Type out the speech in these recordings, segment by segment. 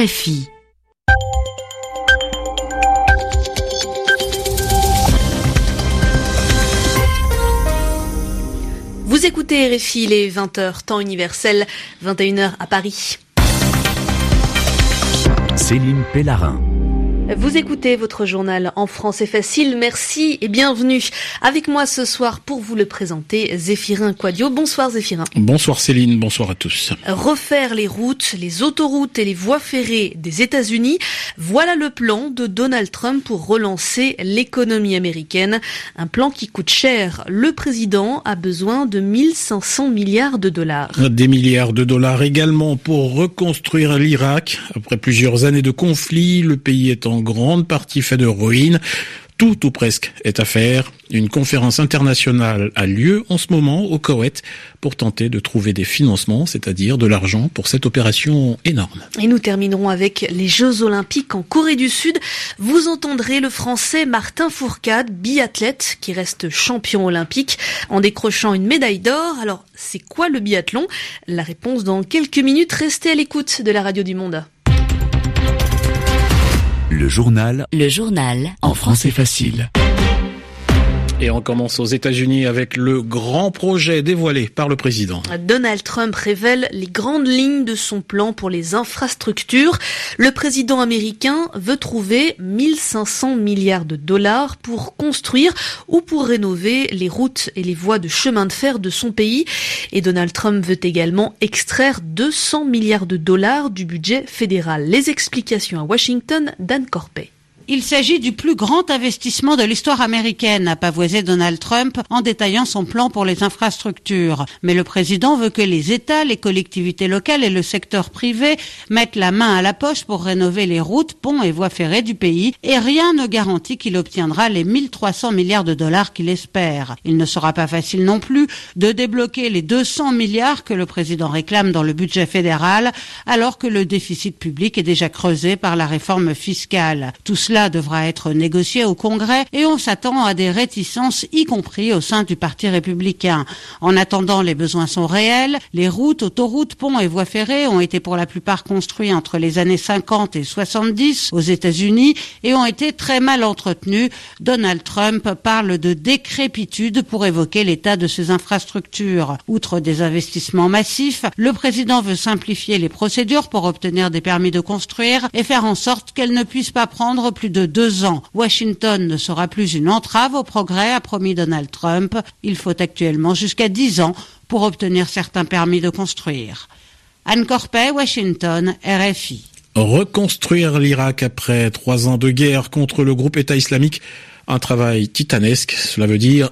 RFI. Vous écoutez RFI, les 20h, temps universel, 21h à Paris. Céline Pellarin. Vous écoutez votre journal en français facile. Merci et bienvenue avec moi ce soir pour vous le présenter, Zéphirin Quadio. Bonsoir Zéphirin. Bonsoir Céline, bonsoir à tous. Refaire les routes, les autoroutes et les voies ferrées des États-Unis, voilà le plan de Donald Trump pour relancer l'économie américaine. Un plan qui coûte cher. Le président a besoin de 1500 milliards de dollars. Des milliards de dollars également pour reconstruire l'Irak. Après plusieurs années de conflit, le pays est en grande partie fait de ruines. Tout ou presque est à faire. Une conférence internationale a lieu en ce moment au Koweït pour tenter de trouver des financements, c'est-à-dire de l'argent pour cette opération énorme. Et nous terminerons avec les Jeux Olympiques en Corée du Sud. Vous entendrez le Français Martin Fourcade, biathlète, qui reste champion olympique en décrochant une médaille d'or. Alors, c'est quoi le biathlon? La réponse dans quelques minutes. Restez à l'écoute de la Radio du Monde. Le journal. Le journal. En français facile. Et on commence aux États-Unis avec le grand projet dévoilé par le président. Donald Trump révèle les grandes lignes de son plan pour les infrastructures. Le président américain veut trouver 1500 milliards de dollars pour construire ou pour rénover les routes et les voies de chemin de fer de son pays. Et Donald Trump veut également extraire 200 milliards de dollars du budget fédéral. Les explications à Washington, Dan Corpet. Il s'agit du plus grand investissement de l'histoire américaine, a pavoisé Donald Trump en détaillant son plan pour les infrastructures. Mais le président veut que les États, les collectivités locales et le secteur privé mettent la main à la poche pour rénover les routes, ponts et voies ferrées du pays et rien ne garantit qu'il obtiendra les 1300 milliards de dollars qu'il espère. Il ne sera pas facile non plus de débloquer les 200 milliards que le président réclame dans le budget fédéral alors que le déficit public est déjà creusé par la réforme fiscale. Tout cela devra être négocié au Congrès et on s'attend à des réticences, y compris au sein du Parti républicain. En attendant, les besoins sont réels. Les routes, autoroutes, ponts et voies ferrées ont été pour la plupart construits entre les années 50 et 70 aux États-Unis et ont été très mal entretenus. Donald Trump parle de décrépitude pour évoquer l'état de ces infrastructures. Outre des investissements massifs, le président veut simplifier les procédures pour obtenir des permis de construire et faire en sorte qu'elles ne puissent pas prendre plus de deux ans. Washington ne sera plus une entrave au progrès, a promis Donald Trump. Il faut actuellement jusqu'à dix ans pour obtenir certains permis de construire. Anne Corpet, Washington, RFI. Reconstruire l'Irak après trois ans de guerre contre le groupe État islamique un travail titanesque, cela veut dire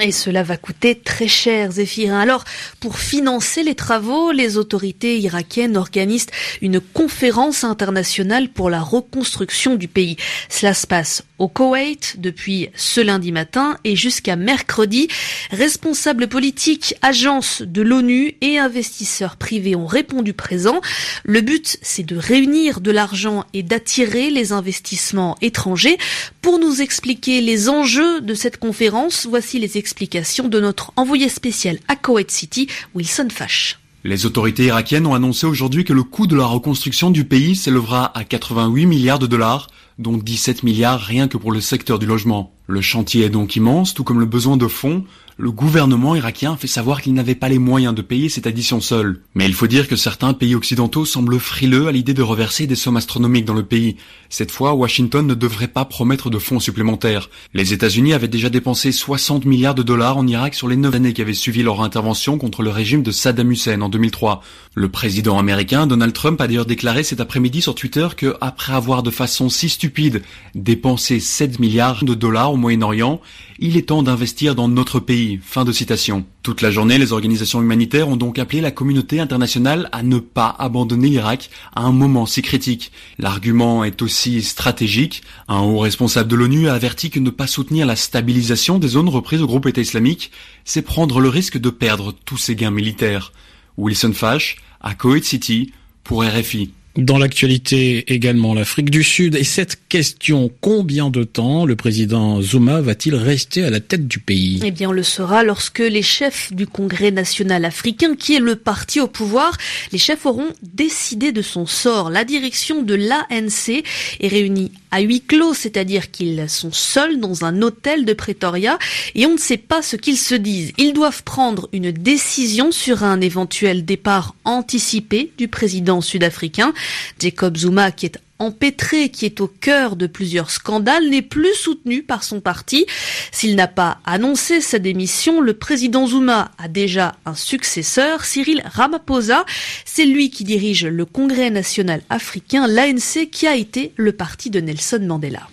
Et cela va coûter très cher, Zéphirin. Alors, pour financer les travaux, les autorités irakiennes organisent une conférence internationale pour la reconstruction du pays. Cela se passe au Koweït depuis ce lundi matin et jusqu'à mercredi. Responsables politiques, agences de l'ONU et investisseurs privés ont répondu présent. Le but, c'est de réunir de l'argent et d'attirer les investissements étrangers. Pour nous expliquer les enjeux de cette conférence, voici les explications de notre envoyé spécial à Koweït City, Wilson Fash. Les autorités irakiennes ont annoncé aujourd'hui que le coût de la reconstruction du pays s'élèvera à 88 milliards de dollars, dont 17 milliards rien que pour le secteur du logement. Le chantier est donc immense, tout comme le besoin de fonds, le gouvernement irakien fait savoir qu'il n'avait pas les moyens de payer cette addition seul. Mais il faut dire que certains pays occidentaux semblent frileux à l'idée de reverser des sommes astronomiques dans le pays. Cette fois, Washington ne devrait pas promettre de fonds supplémentaires. Les États-Unis avaient déjà dépensé 60 milliards de dollars en Irak sur les 9 années qui avaient suivi leur intervention contre le régime de Saddam Hussein en 2003. Le président américain Donald Trump a d'ailleurs déclaré cet après-midi sur Twitter que, après avoir de façon si stupide dépensé 7 milliards de dollars au Moyen-Orient, il est temps d'investir dans notre pays. Fin de citation. Toute la journée, les organisations humanitaires ont donc appelé la communauté internationale à ne pas abandonner l'Irak à un moment si critique. L'argument est aussi stratégique. Un haut responsable de l'ONU a averti que ne pas soutenir la stabilisation des zones reprises au groupe État islamique, c'est prendre le risque de perdre tous ses gains militaires. Wilson Fash, à Koweït City, pour RFI. Dans l'actualité également, l'Afrique du Sud et cette question, combien de temps le président Zuma va-t-il rester à la tête du pays? Eh bien, on le saura lorsque les chefs du Congrès national africain, qui est le parti au pouvoir, les chefs auront décidé de son sort. La direction de l'ANC est réunie à huis clos, c'est-à-dire qu'ils sont seuls dans un hôtel de Pretoria et on ne sait pas ce qu'ils se disent. Ils doivent prendre une décision sur un éventuel départ anticipé du président sud-africain. Jacob Zuma, qui est empêtré, qui est au cœur de plusieurs scandales, n'est plus soutenu par son parti. S'il n'a pas annoncé sa démission, le président Zuma a déjà un successeur, Cyril Ramaphosa. C'est lui qui dirige le Congrès national africain, l'ANC, qui a été le parti de Nelson Mandela.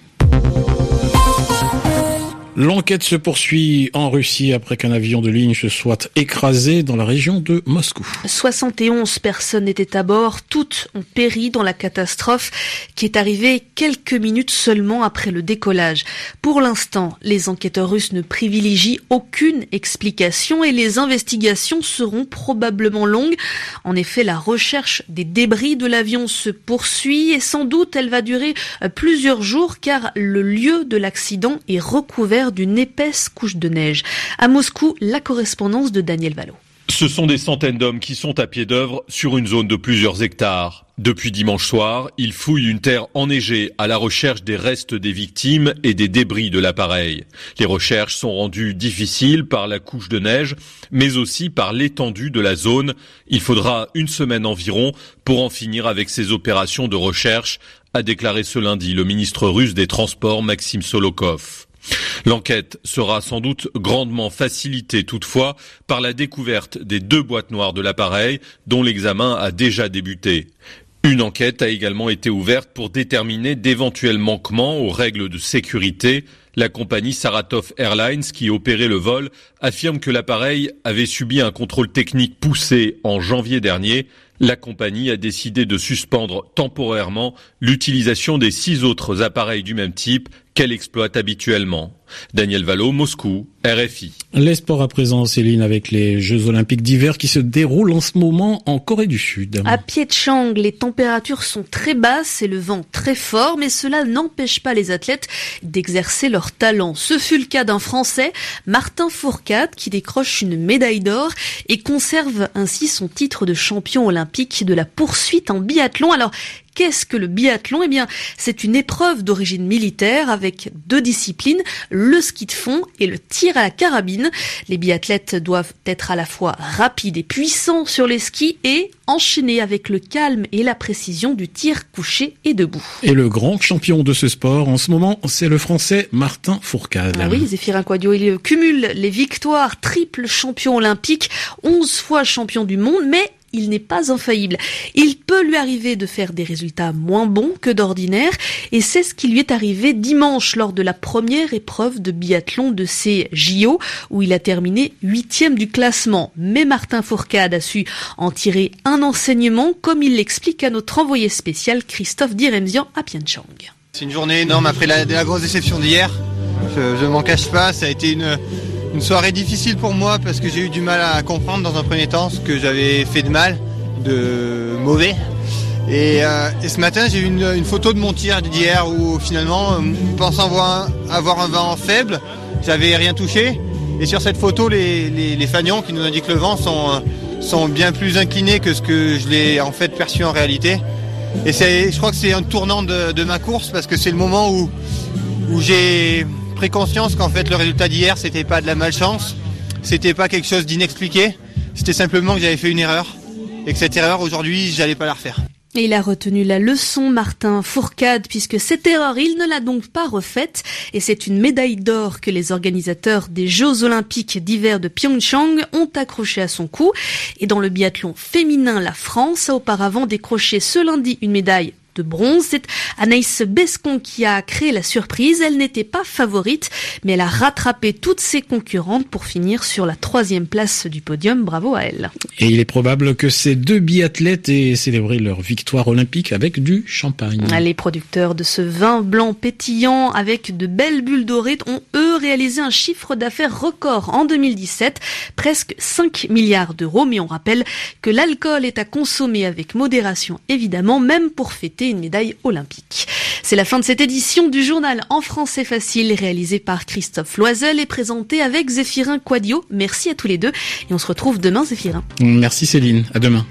L'enquête se poursuit en Russie après qu'un avion de ligne se soit écrasé dans la région de Moscou. 71 personnes étaient à bord, toutes ont péri dans la catastrophe qui est arrivée quelques minutes seulement après le décollage. Pour l'instant, les enquêteurs russes ne privilégient aucune explication et les investigations seront probablement longues. En effet, la recherche des débris de l'avion se poursuit et sans doute elle va durer plusieurs jours car le lieu de l'accident est recouvert d'une épaisse couche de neige. À Moscou, la correspondance de Daniel Valo. Ce sont des centaines d'hommes qui sont à pied d'œuvre sur une zone de plusieurs hectares. Depuis dimanche soir, ils fouillent une terre enneigée à la recherche des restes des victimes et des débris de l'appareil. Les recherches sont rendues difficiles par la couche de neige, mais aussi par l'étendue de la zone. Il faudra une semaine environ pour en finir avec ces opérations de recherche, a déclaré ce lundi le ministre russe des Transports Maxime Solokov. L'enquête sera sans doute grandement facilitée toutefois par la découverte des deux boîtes noires de l'appareil dont l'examen a déjà débuté. Une enquête a également été ouverte pour déterminer d'éventuels manquements aux règles de sécurité. La compagnie Saratov Airlines, qui opérait le vol, affirme que l'appareil avait subi un contrôle technique poussé en janvier dernier. La compagnie a décidé de suspendre temporairement l'utilisation des six autres appareils du même type qu'elle exploite habituellement. Daniel Valo, Moscou, RFI. Les sports à présent, Céline, avec les Jeux Olympiques d'hiver qui se déroulent en ce moment en Corée du Sud. À Pyeongchang, les températures sont très basses et le vent très fort, mais cela n'empêche pas les athlètes d'exercer leur talent. Ce fut le cas d'un Français, Martin Fourcade, qui décroche une médaille d'or et conserve ainsi son titre de champion olympique de la poursuite en biathlon. Alors, Qu'est-ce que le biathlon? Eh bien, c'est une épreuve d'origine militaire avec deux disciplines, le ski de fond et le tir à la carabine. Les biathlètes doivent être à la fois rapides et puissants sur les skis et enchaîner avec le calme et la précision du tir couché et debout. Et le grand champion de ce sport en ce moment, c'est le français Martin Fourcade. Ah oui, Zéphirin Quadio, il cumule les victoires, triple champion olympique, 11 fois champion du monde, mais il n'est pas infaillible. Il peut lui arriver de faire des résultats moins bons que d'ordinaire, et c'est ce qui lui est arrivé dimanche lors de la première épreuve de biathlon de ces JO, où il a terminé huitième du classement. Mais Martin Fourcade a su en tirer un enseignement, comme il l'explique à notre envoyé spécial Christophe Diremzian à Pyeongchang. C'est une journée énorme après la, grosse déception d'hier. Je ne m'en cache pas, ça a été une, une soirée difficile pour moi parce que j'ai eu du mal à comprendre dans un premier temps ce que j'avais fait de mal, de mauvais. Et, euh, ce matin, j'ai eu une, photo de mon tir d'hier où finalement, euh, pensant avoir un, vent faible, j'avais rien touché. Et sur cette photo, les, les, fanions qui nous indiquent le vent sont, sont bien plus inclinés que ce que je l'ai en fait perçu en réalité. Et je crois que c'est un tournant de, de ma course parce que c'est le moment où, où j'ai pris conscience qu'en fait le résultat d'hier c'était pas de la malchance, c'était pas quelque chose d'inexpliqué, c'était simplement que j'avais fait une erreur et que cette erreur aujourd'hui j'allais pas la refaire. Et il a retenu la leçon, Martin Fourcade, puisque cette erreur, il ne l'a donc pas refaite. Et c'est une médaille d'or que les organisateurs des Jeux Olympiques d'hiver de Pyeongchang ont accroché à son cou. Et dans le biathlon féminin, la France a auparavant décroché ce lundi une médaille de bronze. C'est Anaïs Bescon qui a créé la surprise. Elle n'était pas favorite, mais elle a rattrapé toutes ses concurrentes pour finir sur la troisième place du podium. Bravo à elle. Et il est probable que ces deux biathlètes aient célébré leur victoire olympique avec du champagne. Les producteurs de ce vin blanc pétillant avec de belles bulles dorées ont eux réalisé un chiffre d'affaires record en 2017, presque 5 milliards d'euros. Mais on rappelle que l'alcool est à consommer avec modération évidemment, même pour fêter une médaille olympique. C'est la fin de cette édition du journal En français facile réalisé par Christophe Loisel et présenté avec Zéphirin Quadio. Merci à tous les deux et on se retrouve demain Zéphirin. Merci Céline, à demain.